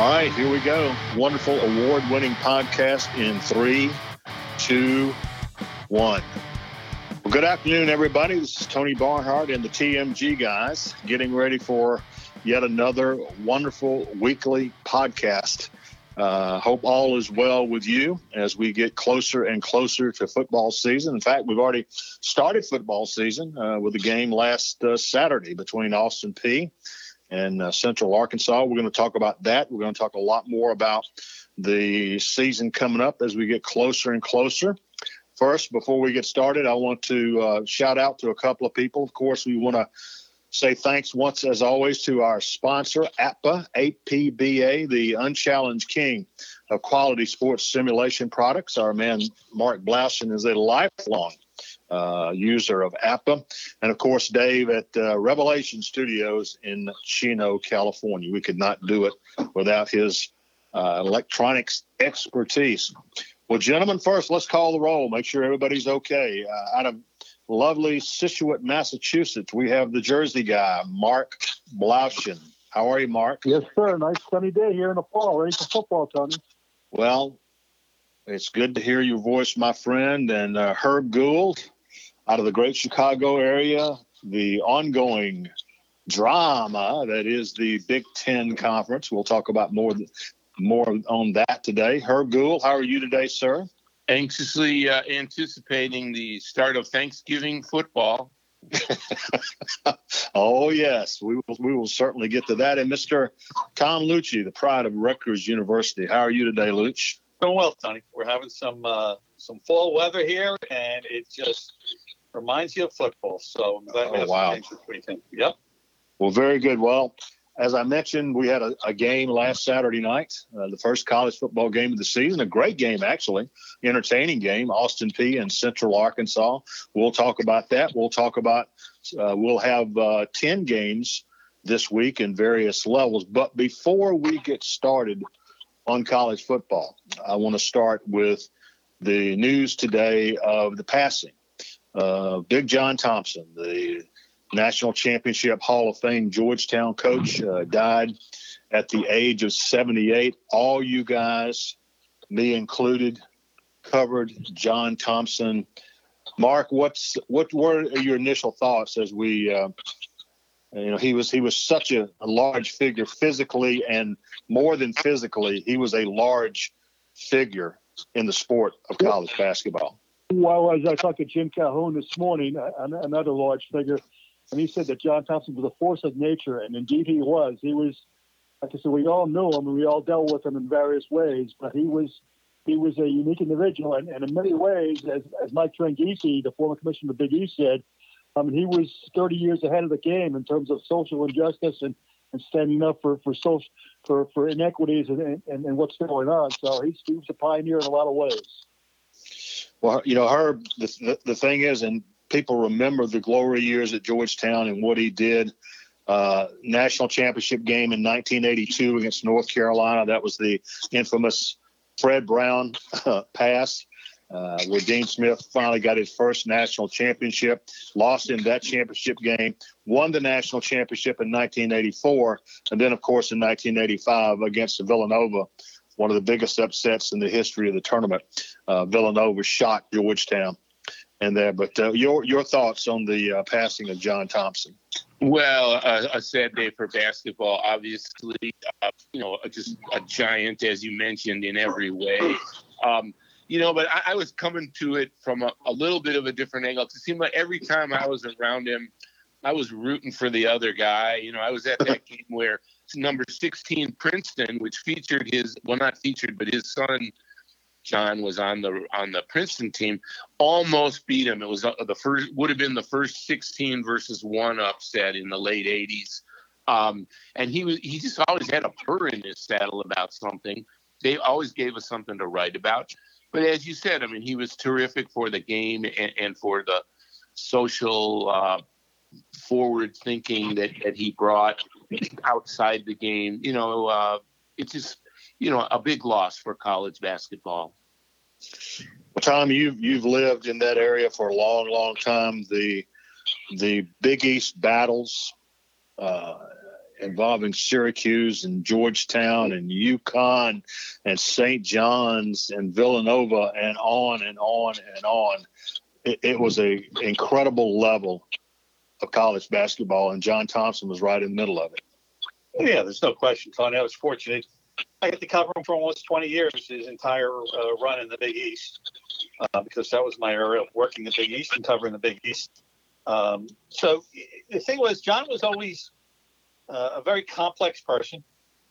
All right, here we go. Wonderful award winning podcast in three, two, one. Well, good afternoon, everybody. This is Tony Barnhart and the TMG guys getting ready for yet another wonderful weekly podcast. Uh, hope all is well with you as we get closer and closer to football season. In fact, we've already started football season uh, with a game last uh, Saturday between Austin Peay and uh, Central Arkansas. We're going to talk about that. We're going to talk a lot more about the season coming up as we get closer and closer. First, before we get started, I want to uh, shout out to a couple of people. Of course, we want to say thanks once, as always, to our sponsor, APBA, the unchallenged king of quality sports simulation products. Our man, Mark Blaudschun, is a lifelong uh, user of APBA. And of course, Dave at uh, Revelation Studios in Chino, California. We could not do it without his uh, electronics expertise. Well, gentlemen, first, let's call the roll, make sure everybody's okay. Uh, out of lovely Scituate, Massachusetts, we have the Jersey guy, Mark Blaudschun. How are you, Mark? Yes, sir. Nice sunny day here in the fall. Ready for football, Tony. Well, it's good to hear your voice, my friend. And uh, Herb Gould, out of the great Chicago area, the ongoing drama that is the Big Ten Conference. We'll talk about more more on that today. Herb Gould, how are you today, sir? Anxiously uh, anticipating the start of Thanksgiving football. oh yes, we will. We will certainly get to that. And Mr. Tom Luicci, the pride of Rutgers University, how are you today, Luch? Doing well, Tony. We're having some uh, some fall weather here, and it just reminds you of football. So I'm glad we Oh, have wow. some games this weekend. Yep. Well, very good. Well, as I mentioned, we had a, a game last Saturday night, uh, the first college football game of the season. A great game, actually, entertaining game. Austin Peay and Central Arkansas. We'll talk about that. We'll talk about. Uh, we'll have uh, ten games this week in various levels. But before we get started on college football, I want to start with the news today of the passing of Big John Thompson, the National Championship Hall of Fame Georgetown coach, uh, died at the age of 78. All you guys, me included, covered John Thompson. Mark, what's what were your initial thoughts as we, uh, you know, he was he was such a, a large figure physically and more than physically, he was a large figure in the sport of college basketball. Well, as I talked to Jim Calhoun this morning, another large figure, and he said that John Thompson was a force of nature, and indeed he was. He was, like I said, we all knew him and we all dealt with him in various ways, but he was he was a unique individual, and, and in many ways, as, as Mike Tranghese, the former commissioner of the Big East, said, I mean, he was 30 years ahead of the game in terms of social injustice and, and standing up for for social for, for inequities and, and, and what's going on. So he's, he was a pioneer in a lot of ways. Well, you know, Herb, the, the, the thing is, and people remember the glory years at Georgetown and what he did. Uh, national championship game in 1982 against North Carolina. That was the infamous Fred Brown uh, pass, uh, where Dean Smith finally got his first national championship, lost in that championship game, won the national championship in 1984, and then, of course, in 1985 against Villanova, one of the biggest upsets in the history of the tournament. Uh, Villanova shot Georgetown and there. But uh, your your thoughts on the uh, passing of John Thompson? Well, uh, a sad day for basketball, obviously. Uh, you know, just a giant, as you mentioned, in every way. Um, you know, but I, I was coming to it from a, a little bit of a different angle. It seemed like every time I was around him, I was rooting for the other guy. You know, I was at that game where number 16 Princeton, which featured his well, not featured, but his son John was on the on the Princeton team, almost beat him. It was uh, the first would have been the first 16 versus one upset in the late 80s. Um, and he was he just always had a purr in his saddle about something. They always gave us something to write about. But as you said, I mean, he was terrific for the game and, and for the social uh, forward thinking that, that he brought outside the game. You know, uh, it's just you know a big loss for college basketball. Well, Tom, you've you've lived in that area for a long, long time. The the Big East battles uh, involving Syracuse and Georgetown and UConn and St. John's and Villanova and on and on and on. It, it was a incredible level of college basketball, and John Thompson was right in the middle of it. Yeah, there's no question, Tony. I was fortunate. I got to cover him for almost 20 years, his entire uh, run in the Big East, uh, because that was my area of working the Big East and covering the Big East. Um, so the thing was, John was always uh, a very complex person.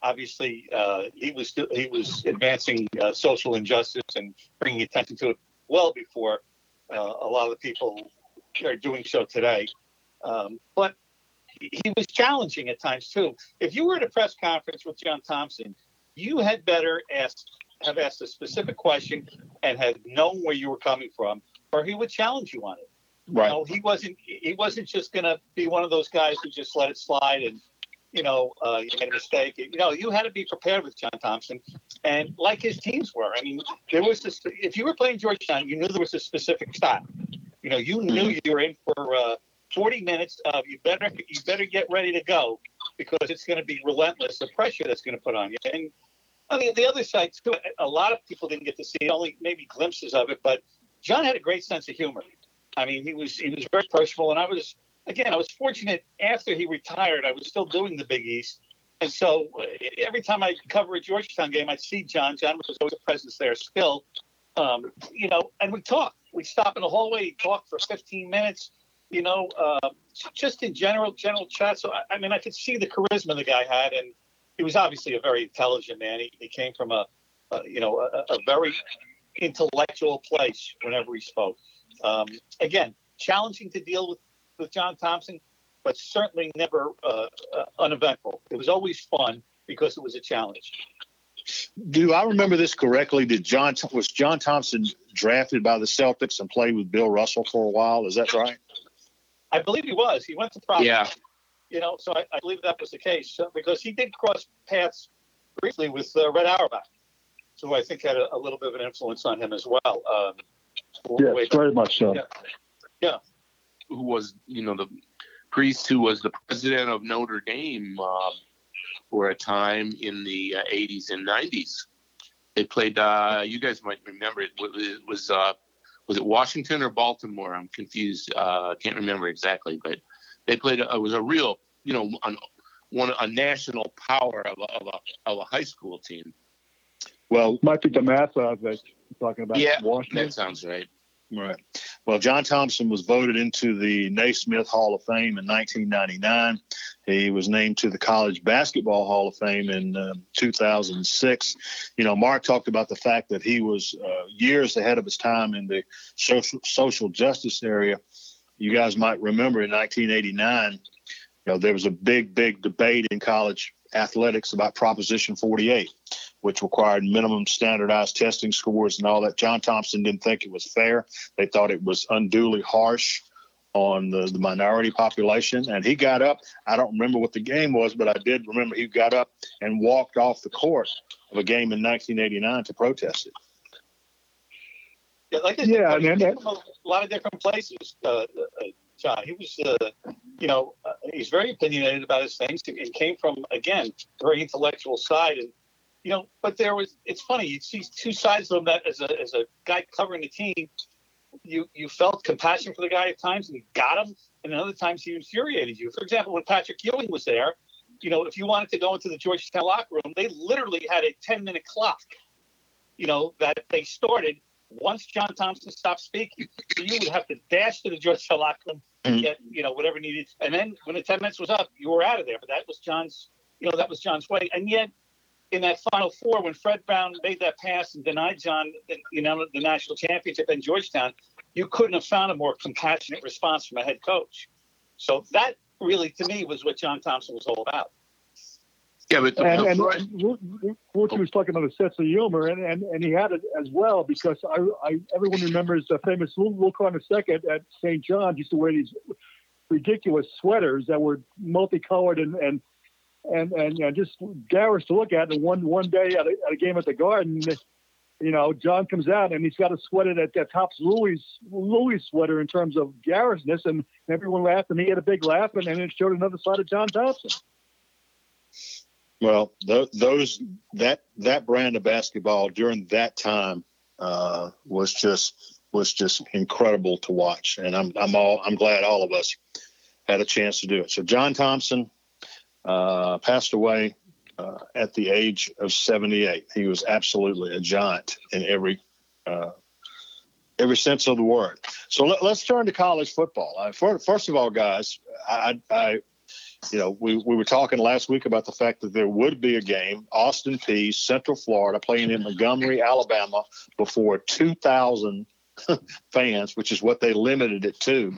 Obviously, uh, he was he was advancing uh, social injustice and bringing attention to it well before uh, a lot of the people are doing so today. Um, but he was challenging at times too. If you were at a press conference with John Thompson, you had better ask have asked a specific question and had known where you were coming from, or he would challenge you on it. Right. You know, he wasn't he wasn't just going to be one of those guys who just let it slide and you know uh, you made a mistake. You know, you had to be prepared with John Thompson, and like his teams were. I mean, there was this. If you were playing Georgetown, you knew there was a specific style. You know, you knew Mm-hmm. you were in for uh, 40 minutes of you better you better get ready to go because it's going to be relentless the pressure that's going to put on you. And I mean, the other side too. A lot of people didn't get to see only maybe glimpses of it, but John had a great sense of humor. I mean, he was he was very personable, and I was again I was fortunate after he retired. I was still doing the Big East, and so uh, every time I cover a Georgetown game, I'd see John. John was always a presence there still, um, you know, and we talk. We stop in the hallway, talk for 15 minutes, you know, uh, just in general general chat. So I, I mean, I could see the charisma the guy had, and he was obviously a very intelligent man. He, he came from a, a you know a, a very intellectual place whenever he spoke. Um, again, challenging to deal with with John Thompson, but certainly never uh, uh, uneventful. It was always fun because it was a challenge. Do I remember this correctly? Did John was John Thompson drafted by the Celtics and played with Bill Russell for a while? Is that right? I believe he was. He went to Providence. Yeah. You know, so I, I believe that was the case so, because he did cross paths briefly with uh, Red Auerbach, who I think had a, a little bit of an influence on him as well. Um, Yes, wait, very much so. Yeah. Who was you know the priest who was the president of Notre Dame uh, for a time in the uh, 80s and 90s. They played. Uh, you guys might remember it. It was uh, was it Washington or Baltimore? I'm confused. Uh, can't remember exactly, but they played. It was a real you know an, one a national power of a, of a of a high school team. Well, Might be DeMatha of it. Talking about Yeah, Washington. That sounds right. Right. Well, John Thompson was voted into the Naismith Hall of Fame in 1999. He was named to the College Basketball Hall of Fame in uh, 2006. You know, Mark talked about the fact that he was uh, years ahead of his time in the social social justice area. You guys might remember in 1989, you know, there was a big, big debate in college athletics about Proposition 48 which required minimum standardized testing scores and all that. John Thompson didn't think it was fair. They thought it was unduly harsh on the, the minority population. And he got up. I don't remember what the game was, but I did remember he got up and walked off the court of a game in 1989 to protest it. Yeah, like Yeah, said, he and that- from a lot of different places. Uh, uh, John, he was, uh, you know, uh, he's very opinionated about his things and came from again very intellectual side. And you know, but there was. It's funny. You see two sides of him. That as a as a guy covering the team, you you felt compassion for the guy at times, and you got him, and then other times he infuriated you. For example, when Patrick Ewing was there, you know, if you wanted to go into the Georgetown locker room, they literally had a ten minute clock. You know that they started once John Thompson stopped speaking, so you would have to dash to the Georgetown locker room, Mhm. get you know whatever needed, and then when the ten minutes was up, you were out of there. But that was John's, you know, that was John's way. And yet, in that Final Four, when Fred Brown made that pass and denied John, you know, the national championship in Georgetown, you couldn't have found a more compassionate response from a head coach. So that really, to me, was what John Thompson was all about. Yeah, but And, and the- Woodsy was talking about a sense of humor, and, and, and he had it as well because I, I everyone remembers the famous Lou Lou Carter second at St. John's used to wear these ridiculous sweaters that were multicolored and and and and, and just garish to look at. And one one day at a, at a game at the Garden, you know, John comes out and he's got a sweater that, that tops Louis Louis sweater in terms of garishness, and everyone laughed, and he had a big laugh, and, and it showed another side of John Thompson. Well, th- those that that brand of basketball during that time uh, was just was just incredible to watch, and I'm I'm all I'm glad all of us had a chance to do it. So John Thompson uh, passed away uh, at the age of 78. He was absolutely a giant in every uh, every sense of the word. So let, us turn to college football. Uh, for, first of all, guys, I, I you know, we, we were talking last week about the fact that there would be a game, Austin Peay, Central Florida, playing in Montgomery, Alabama, before 2,000 fans, which is what they limited it to.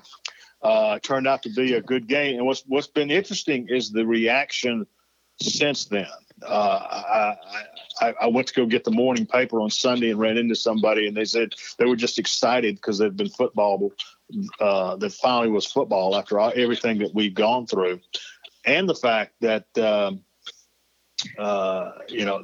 Uh, turned out to be a good game. And what's what's been interesting is the reaction since then. Uh, I, I, I, went to go get the morning paper on Sunday and ran into somebody, and they said they were just excited because they've been football. Uh, that finally was football after all, everything that we've gone through and the fact that um, uh, you know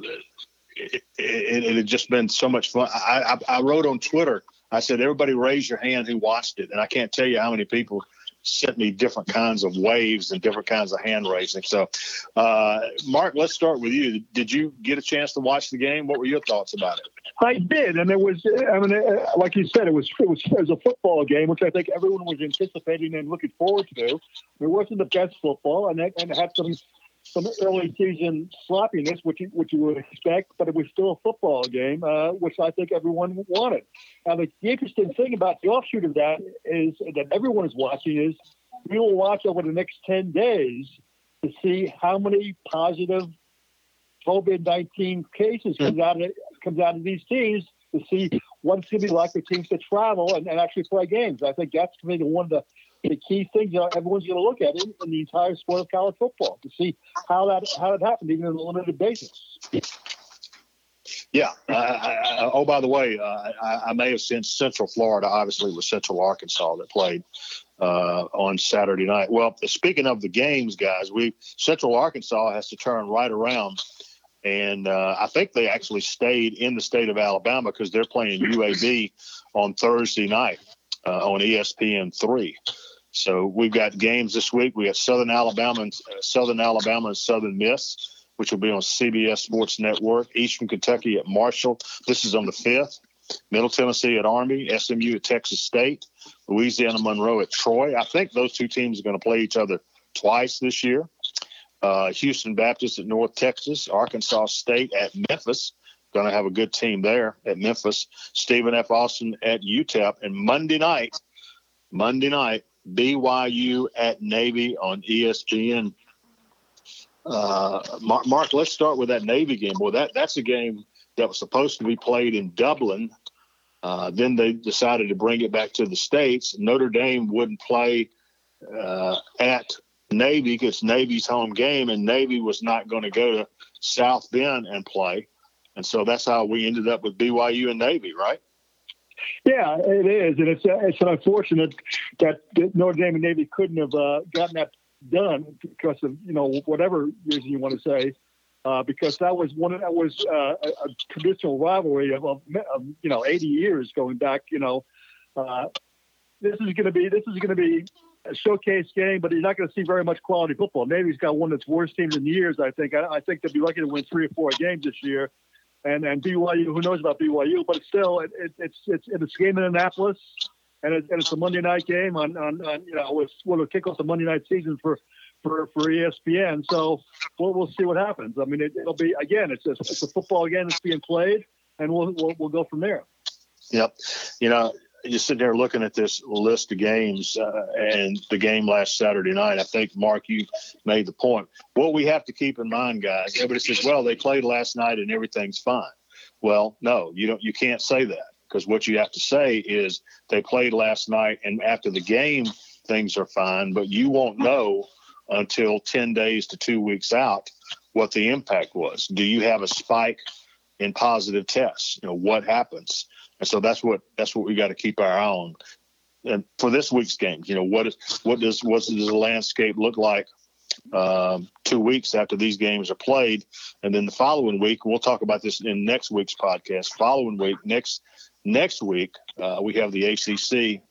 it, it, it, had just been so much fun. I, I, I, wrote on Twitter. I said, "Everybody, raise your hand who watched it," and I can't tell you how many people sent me different kinds of waves and different kinds of hand raising. So, uh, Mark, let's start with you. Did you get a chance to watch the game? What were your thoughts about it? I did, and it was. I mean, uh, like you said, it was it was, it was a football game, which I think everyone was anticipating and looking forward to. It wasn't the best football, and it, and it had some some early season sloppiness, which you, which you would expect, but it was still a football game, uh, which I think everyone wanted. Now, the, the interesting thing about the offshoot of that is that everyone is watching is we will watch over the next ten days to see how many positive COVID nineteen cases comes out of comes out of these teams to see what it's going to be like for teams to travel and, and actually play games. I think that's going to be one of the, the key things that everyone's going to look at in, in the entire sport of college football to see how that how it happened, even on a limited basis. Yeah. I, I, oh, by the way, uh, I, I, may have seen Central Florida. Obviously, with Central Arkansas that played uh, on Saturday night. Well, speaking of the games, guys, we Central Arkansas has to turn right around and uh, I think they actually stayed in the state of Alabama because they're playing UAB on Thursday night uh, on ESPN three. So we've got games this week. We got Southern Alabama and uh, Southern Alabama and Southern Miss, which will be on CBS Sports Network. Eastern Kentucky at Marshall. This is on the fifth. Middle Tennessee at Army, SMU at Texas State, Louisiana Monroe at Troy. I think those two teams are going to play each other twice this year uh, Houston Baptist at North Texas, Arkansas State at Memphis. Going to have a good team there at Memphis. Stephen F. Austin at UTEP. And Monday night, Monday night, BYU at Navy on ESPN. Uh, Mark, Mark, let's start with that Navy game. Well, that that's a game that was supposed to be played in Dublin. Uh, then they decided to bring it back to the states. Notre Dame wouldn't play uh, at Navy because Navy's home game, and Navy was not going to go to South Bend and play, and so that's how we ended up with BYU and Navy, right? Yeah, it is, and it's uh, it's unfortunate that Notre Dame and Navy couldn't have uh, gotten that done because of you know whatever reason you want to say, uh, because that was one of, that was uh, a, a, traditional rivalry of, of, of, you know 80 years going back. You know, uh, this is going to be this is going to be a showcase game, but you're not going to see very much quality football. Navy's got one of its worst teams in years, I think. I, I think they'll be lucky to win three or four games this year. And and BYU, who knows about BYU? But still, it, it, it's it's it's a game in Annapolis, and, it, and it's a Monday night game on on, on you know with will kick off the Monday night season for for for ESPN. So we'll we'll see what happens. I mean, it, will be again, it's a, it's a football game that's being played, and we'll we'll, we'll go from there. Yep, you know, just sitting there looking at this list of games uh, and the game last Saturday night, I think Mark, you made the point. What we have to keep in mind, guys, everybody says, "Well, they played last night and everything's fine." Well, no, you don't. You can't say that because what you have to say is they played last night and after the game things are fine, but you won't know until 10 days to two weeks out what the impact was. Do you have a spike in positive tests? You know what happens? And so that's what that's what we got to keep our eye on. And for this week's game, you know, what is what does what does the landscape look like um, two weeks after these games are played, and then the following week we'll talk about this in next week's podcast. Following week, next next week uh, we have the ACC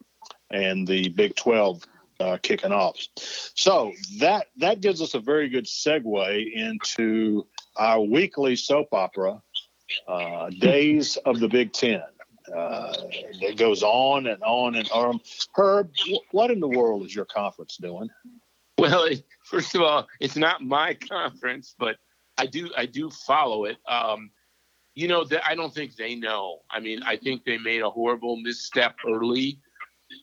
and the Big 12 uh, kicking off. So that that gives us a very good segue into our weekly soap opera, uh, Days of the Big Ten. Uh, it goes on and on and on. Herb, what in the world is your conference doing? Well, first of all, it's not my conference, but I do I do follow it. Um, you know, I don't think they know. I mean, I think they made a horrible misstep early.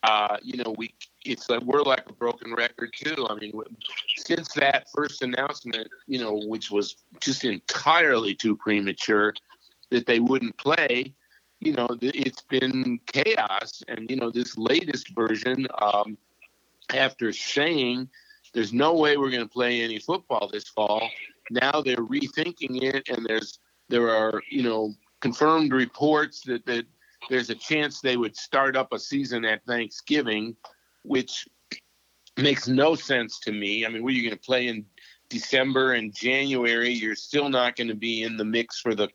Uh, you know, we it's like we're like a broken record too. I mean, since that first announcement, you know, which was just entirely too premature, that they wouldn't play. You know, it's been chaos, and you know, this latest version, um, after saying there's no way we're going to play any football this fall, now they're rethinking it, and there's there are you know confirmed reports that that there's a chance they would start up a season at Thanksgiving which makes no sense to me. I mean, what are you going to play in December and January? You're still not going to be in the mix for the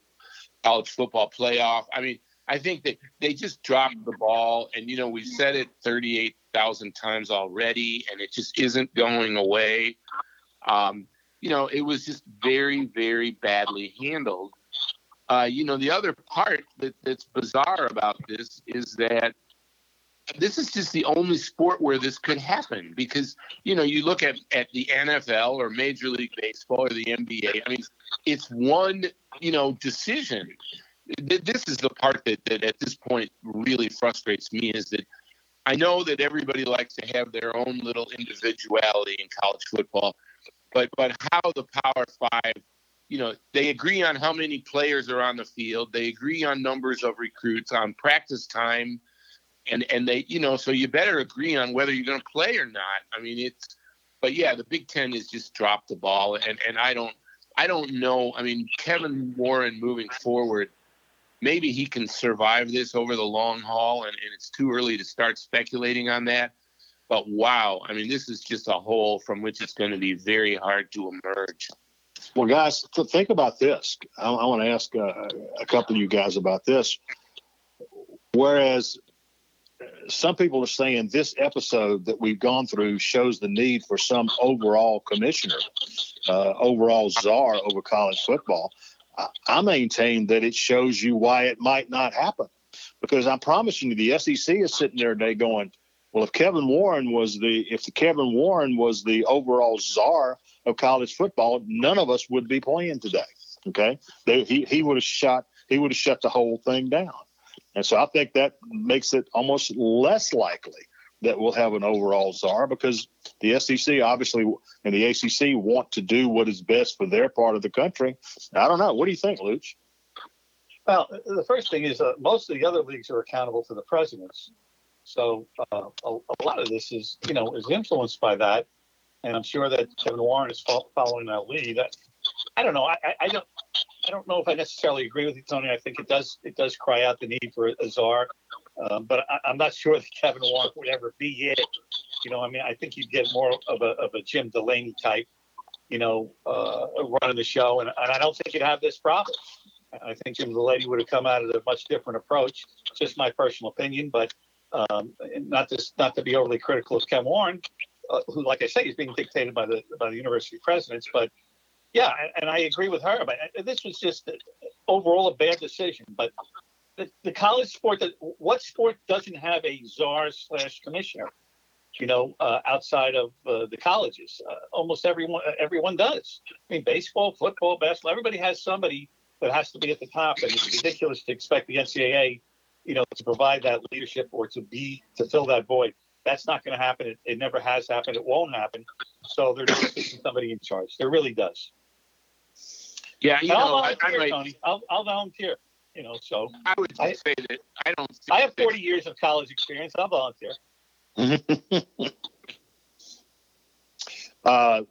college football playoff. I mean, I think that they just dropped the ball, and you know we've said it 38,000 times already, and it just isn't going away. Um, you know, it was just very, very badly handled. Uh, you know, the other part that, that's bizarre about this is that this is just the only sport where this could happen because you know you look at at the NFL or Major League Baseball or the NBA. I mean, it's one you know decision. This is the part that, that at this point really frustrates me is that I know that everybody likes to have their own little individuality in college football, but but how the Power Five, you know, they agree on how many players are on the field, they agree on numbers of recruits, on practice time and and they you know so you better agree on whether you're going to play or not. I mean it's but yeah, the Big Ten has just dropped the ball, and and I don't I don't know. I mean Kevin Warren moving forward. Maybe he can survive this over the long haul, and, and it's too early to start speculating on that. But wow, I mean, this is just a hole from which it's going to be very hard to emerge. Well, guys, think about this. I, I want to ask uh, a couple of you guys about this. Whereas some people are saying this episode that we've gone through shows the need for some overall commissioner, uh, overall czar over college football. I, maintain that it shows you why it might not happen. Because I'm promising you, the SEC is sitting there today going, well, if Kevin Warren was the if the Kevin Warren was the overall czar of college football, none of us would be playing today. Okay, they, he he would have shot he would have shut the whole thing down. And so I think that makes it almost less likely that we'll have an overall czar because the SEC obviously and the ACC want to do what is best for their part of the country. I don't know. What do you think, Luch? Well, the first thing is uh, most of the other leagues are accountable to the presidents. So uh, a, a, lot of this is, you know, is influenced by that. And I'm sure that Kevin Warren is following that lead. I, I don't know. I, I, don't. I don't know if I necessarily agree with you, Tony. I think it does it does cry out the need for a czar, um, but I, am not sure that Kevin Warren would ever be it. You know, I mean, I think you'd get more of a of a Jim Delaney type, you know, uh, running the show, and, and I don't think you'd have this problem. I think Jim Delaney would have come out at a much different approach. Just my personal opinion, but um, not to not to be overly critical of Kevin Warren, uh, who, like I say, is being dictated by the by the university presidents, but yeah, and I agree with her. But this was just overall a bad decision. But the, the college sport, that what sport doesn't have a czar slash commissioner? You know, uh, outside of uh, the colleges, uh, almost everyone everyone does. I mean, baseball, football, basketball, everybody has somebody that has to be at the top, and it's ridiculous to expect the NCAA, you know, to provide that leadership or to be to fill that void. That's not going to happen. It, it, never has happened. It won't happen. So there needs to be somebody in charge. There really does. Yeah, you I'll know, volunteer, I, I might, Tony. I'll, I'll volunteer. You know, so I would I, say that I don't. I have 40 years of college experience. I'll volunteer. uh,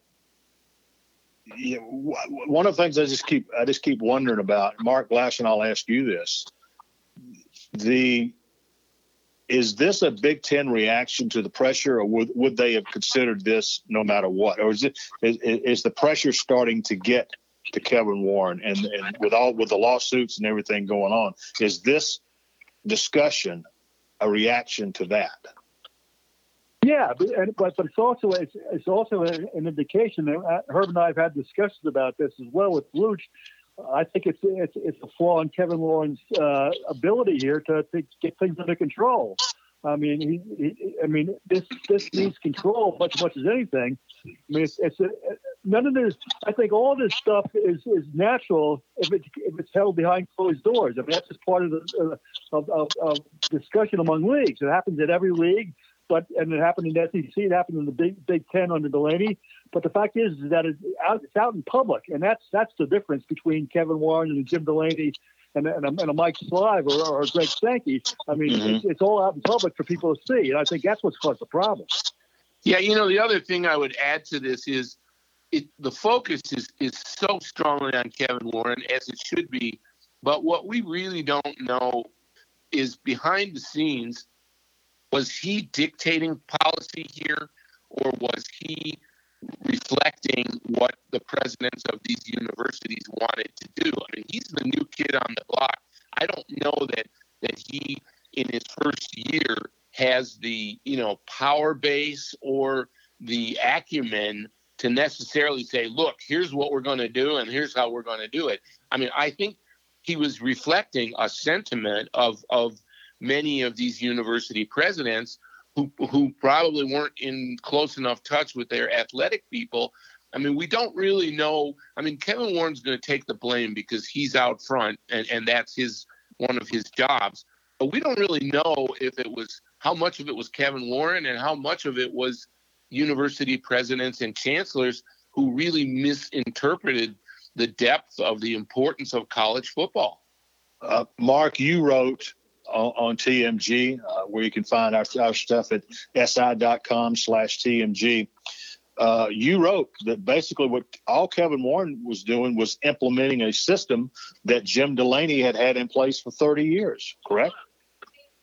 yeah, one of the things I just keep I just keep wondering about, Mark Glass, and I'll ask you this: the is this a Big Ten reaction to the pressure, or would, would they have considered this no matter what, or is it is, is the pressure starting to get to Kevin Warren, and, and with all with the lawsuits and everything going on, is this discussion a reaction to that? Yeah, but but, it's also it's, it's also an, an indication. And uh, Herb and I have had discussions about this as well with Luch. I think it's it's it's a flaw in Kevin Warren's uh, ability here to, to get things under control. I mean, he, he, I mean, this this needs control much much as anything. I mean, it's, it's a, none of this. I think all this stuff is is natural if it if it's held behind closed doors. I mean, that's just part of the uh, of, of, of discussion among leagues. It happens at every league, but and it happened in the SEC. It happened in the Big Big Ten under Delaney. But the fact is, is that it's out, it's out in public, and that's that's the difference between Kevin Warren and Jim Delaney and, and, a, and a Mike Slive or, or Greg Sankey. I mean, mm-hmm. it's, it's, all out in public for people to see, and I think that's what's caused the problem. Yeah, you know, the other thing I would add to this is it, the focus is is so strongly on Kevin Warren as it should be, but what we really don't know is behind the scenes. Was he dictating policy here, or was he reflecting what the presidents of these universities wanted to do. I mean, he's the new kid on the block. I don't know that that he in his first year has the you know power base or the acumen to necessarily say, look, here's what we're going to do and here's how we're going to do it. I mean, I think he was reflecting a sentiment of of many of these university presidents who who probably weren't in close enough touch with their athletic people. I mean, we don't really know. I mean, Kevin Warren's going to take the blame because he's out front, and and that's his one of his jobs. But we don't really know if it was how much of it was Kevin Warren and how much of it was university presidents and chancellors who really misinterpreted the depth of the importance of college football. Uh, Mark, you wrote on, on TMG, uh, where you can find our, our stuff at si.com slash TMG. Uh, you wrote that basically what all Kevin Warren was doing was implementing a system that Jim Delaney had had in place for 30 years, correct?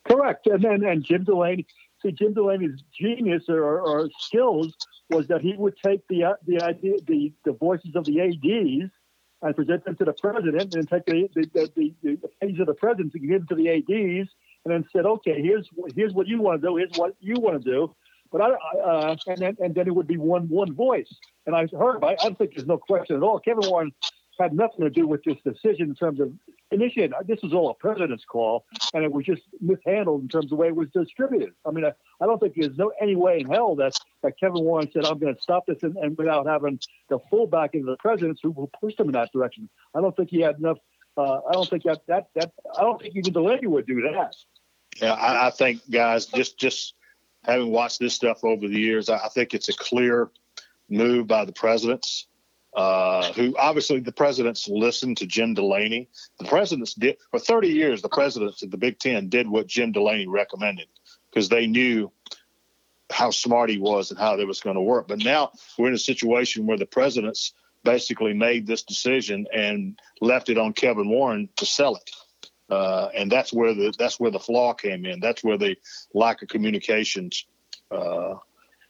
Correct. And then and Jim Delaney, see, Jim Delaney's genius or, or skills was that he would take the uh, the idea the, the voices of the ads and present them to the president, and take the the, the, the, the page of the president and give them to the ads, and then said, okay, here's here's what you want to do, here's what you want to do, but I, uh, and then and then it would be one one voice. And I heard, I, I think there's no question at all. Kevin Warren had nothing to do with this decision in terms of initiating. This was all a president's call, and it was just mishandled in terms of the way it was distributed. I mean, I, I don't think there's no any way in hell that, that Kevin Warren said, "I'm going to stop this," and, and, without having the full backing of the presidents who, who pushed him in that direction. I don't think he had enough. Uh, I don't think that that that I don't think even Delaney would do that. Yeah, I, I think guys, just just having watched this stuff over the years, I, I think it's a clear move by the presidents uh, who obviously the presidents listened to Jim Delaney. The presidents did for 30 years. The presidents of the Big Ten did what Jim Delaney recommended because they knew how smart he was and how it was going to work. But now we're in a situation where the presidents basically made this decision and left it on Kevin Warren to sell it. Uh, and that's where the that's where the flaw came in. That's where the lack of communications uh,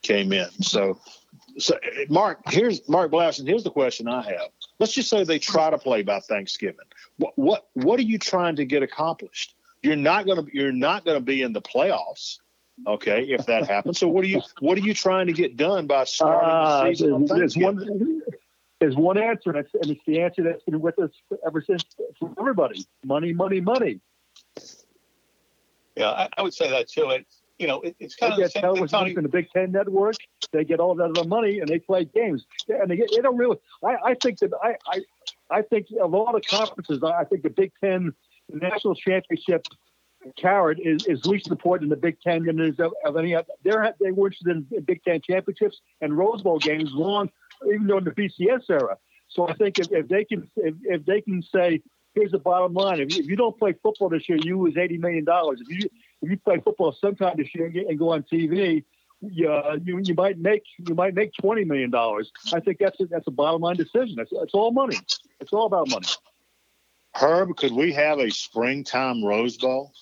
came in. So so, Mark, here's Mark Blaudschun. Here's the question I have. Let's just say they try to play by Thanksgiving. What what what are you trying to get accomplished? You're not gonna you're not gonna be in the playoffs. Okay, if that happens. So what are you what are you trying to get done by starting uh, the season? On there's one there's one answer, and it's, and it's the answer that's been with us ever since for everybody. Money, money, money. Yeah, I, I would say that too. It's you know, it, it's kind they of get television in the Big Ten network. They get all that other money and they play games. And they, get, they don't really. I, I think that I, I I think a lot of conferences. I think the Big Ten national championship carrot is, is least important in the Big Ten than is of, of any other. They're they were interested in, in Big Ten championships and Rose Bowl games long, even during the BCS era. So I think if, if they can if, if they can say here's the bottom line: if you, if you don't play football this year, you lose eighty million dollars. If you if you play football sometime this year and go on TV, you, uh, you, you might make you might make twenty million dollars. I think that's a, that's a bottom line decision. It's, it's all money. It's all about money. Herb, could we have a springtime Rose Bowl?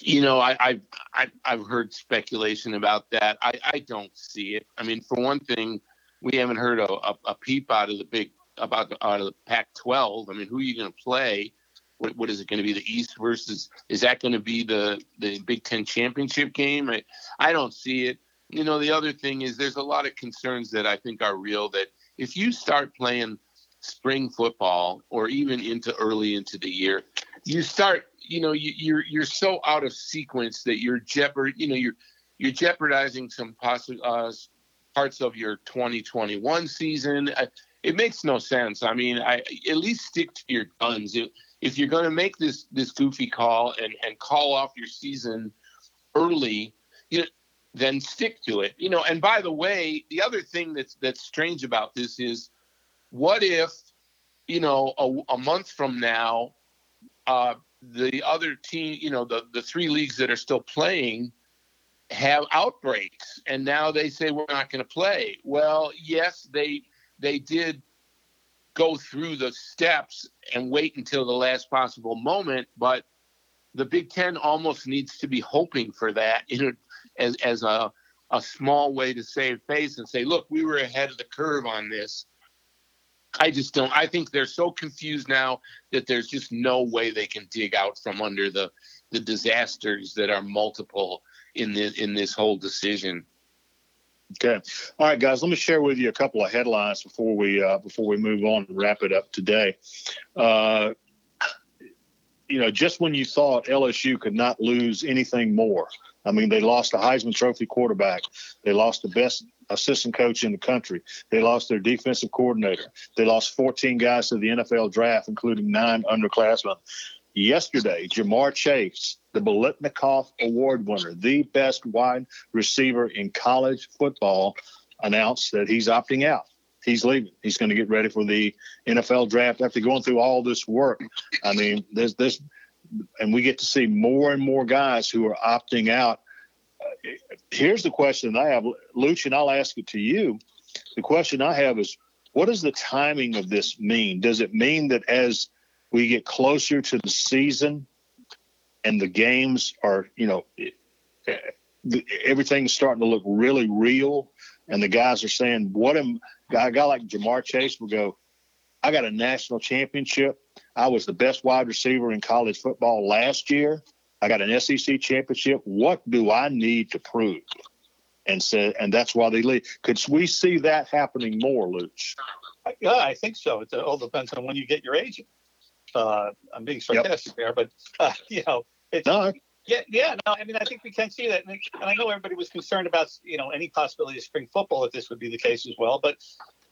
You know, I, I, I I've heard speculation about that. I, I don't see it. I mean, for one thing, we haven't heard a, a, a peep out of the big about the, out of the Pac-12. I mean, who are you going to play? What, what is it going to be? The East versus is that going to be the the Big Ten championship game? I, I don't see it. you know, the other thing is there's a lot of concerns that I think are real that if you start playing spring football or even into early into the year, you start, you know, you, you're you're so out of sequence that you're jeopard, you know, you're you're jeopardizing some possible uh, parts of your 2021 season. It makes no sense. I mean, I at least stick to your guns. If you're going to make this this goofy call and and call off your season early, you know, then stick to it. You know, and by the way, the other thing that's that's strange about this is what if, you know, a, a month from now, uh, the other team, you know, the, the three leagues that are still playing have outbreaks and now they say we're not going to play. Well, yes, they they did go through the steps and wait until the last possible moment, but the Big Ten almost needs to be hoping for that in a, as, as a, a small way to save face and say, look, we were ahead of the curve on this. I just don't. I think they're so confused now that there's just no way they can dig out from under the the disasters that are multiple in in this whole decision. Okay. All right, guys. Let me share with you a couple of headlines before we uh, before we move on and wrap it up today. Uh, you know, just when you thought LSU could not lose anything more, I mean, they lost a Heisman Trophy quarterback. They lost the best assistant coach in the country. They lost their defensive coordinator. They lost 14 guys to the NFL draft, including nine underclassmen. Yesterday, Ja'Marr Chase, the Biletnikoff Award winner, the best wide receiver in college football, announced that he's opting out. He's leaving. He's going to get ready for the NFL draft after going through all this work. I mean, there's this and we get to see more and more guys who are opting out. Here's the question I have, Lucian. I'll ask it to you. The question I have is, what does the timing of this mean? Does it mean that as we get closer to the season and the games are, you know, everything's starting to look really real, and the guys are saying, "What am?" A guy like Ja'Marr Chase will go, "I got a national championship I was the best wide receiver in college football last year. I got an SEC championship. What do I need to prove? And said, and that's why they leave. Could we see that happening more, Luch? Yeah, I think so. It all depends on when you get your agent. Uh, I'm being sarcastic yep. there, but uh, you know, it's, no. yeah, yeah. No, I mean, I think we can see that, and I know everybody was concerned about you know any possibility of spring football if this would be the case as well. But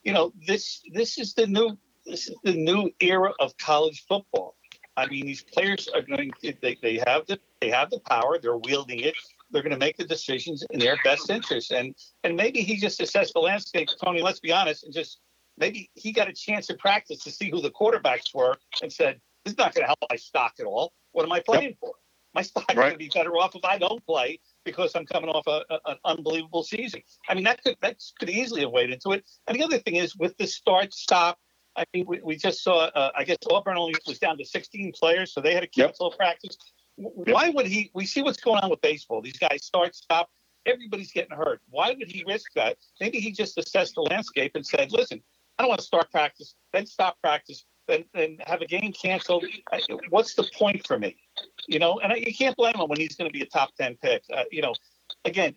you know, this this is the new this is the new era of college football. I mean, these players are going. To, They, they have the they have the power. They're wielding it. They're going to make the decisions in their best interest. And and maybe he just assessed the landscape, Tony. Let's be honest, and just maybe he got a chance in practice to see who the quarterbacks were and said, "This is not going to help my stock at all. What am I playing yep. for? My stock right. going to be better off if I don't play because I'm coming off a, a, an unbelievable season. I mean, that could that could easily have weighed into it. And the other thing is with the start stop I mean, we, we just saw, uh, I guess Auburn only was down to 16 players, so they had to cancel yep. practice. Why would he? We see what's going on with baseball. These guys start, stop. Everybody's getting hurt. Why would he risk that? Maybe he just assessed the landscape and said, listen, I don't want to start practice, then stop practice, then, then have a game canceled. What's the point for me? You know, and you can't blame him when he's going to be a top 10 pick. Uh, you know, again,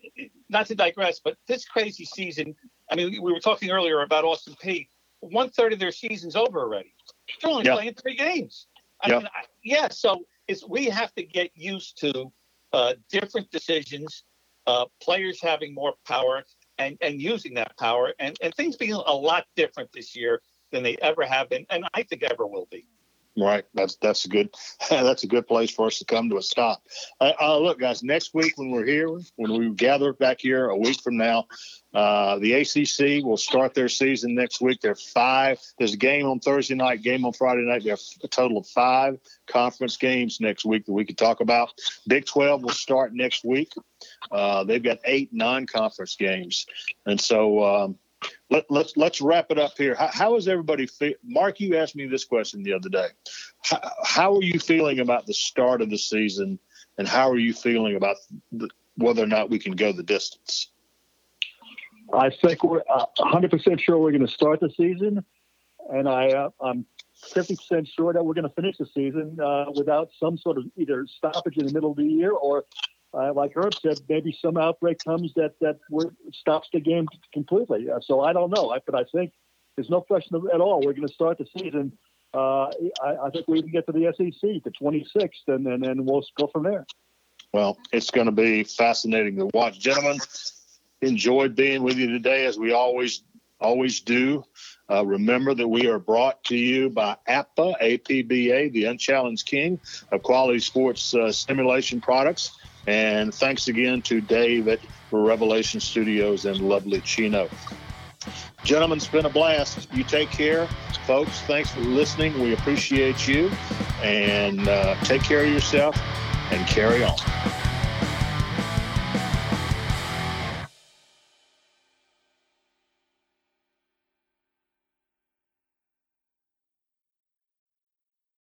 not to digress, but this crazy season, I mean, we were talking earlier about Austin Peay one third of their season's over already. They're only playing three games. I mean, I, yeah. So it's we have to get used to uh, different decisions, uh, players having more power and and using that power, and and things being a lot different this year than they ever have been, and I think ever will be. Right. That's that's a good that's a good place for us to come to a stop. Uh, uh, look, guys. Next week when we're here, when we gather back here a week from now, uh, the ACC will start their season next week. There are five. There's a game on Thursday night, game on Friday night. There's a total of five conference games next week that we could talk about. Big 12 will start next week. Uh, they've got eight non-conference games, and so. Um, let, us let's, let's wrap it up here. How, how is everybody feel? Mark, you asked me this question the other day. How, how, are you feeling about the start of the season, and how are you feeling about the, whether or not we can go the distance? I think we're uh, 100% sure we're going to start the season, and I uh, I'm 50% sure that we're going to finish the season uh, without some sort of either stoppage in the middle of the year or uh, like Herb said, maybe some outbreak comes that that stops the game completely. Uh, so I don't know, I, but I think there's no question at all. We're going to start the season. Uh, I, I, think we can get to the SEC, the 26th, and then and we'll go from there. Well, it's going to be fascinating to watch, gentlemen. Enjoyed being with you today, as we always always do. Uh, remember that we are brought to you by APBA, APBA, the Unchallenged King of Quality Sports uh, Simulation Products. And thanks again to Dave at Revelation Studios in lovely Chino. Gentlemen, it's been a blast. You take care. Folks, thanks for listening. We appreciate you. And uh, take care of yourself and carry on.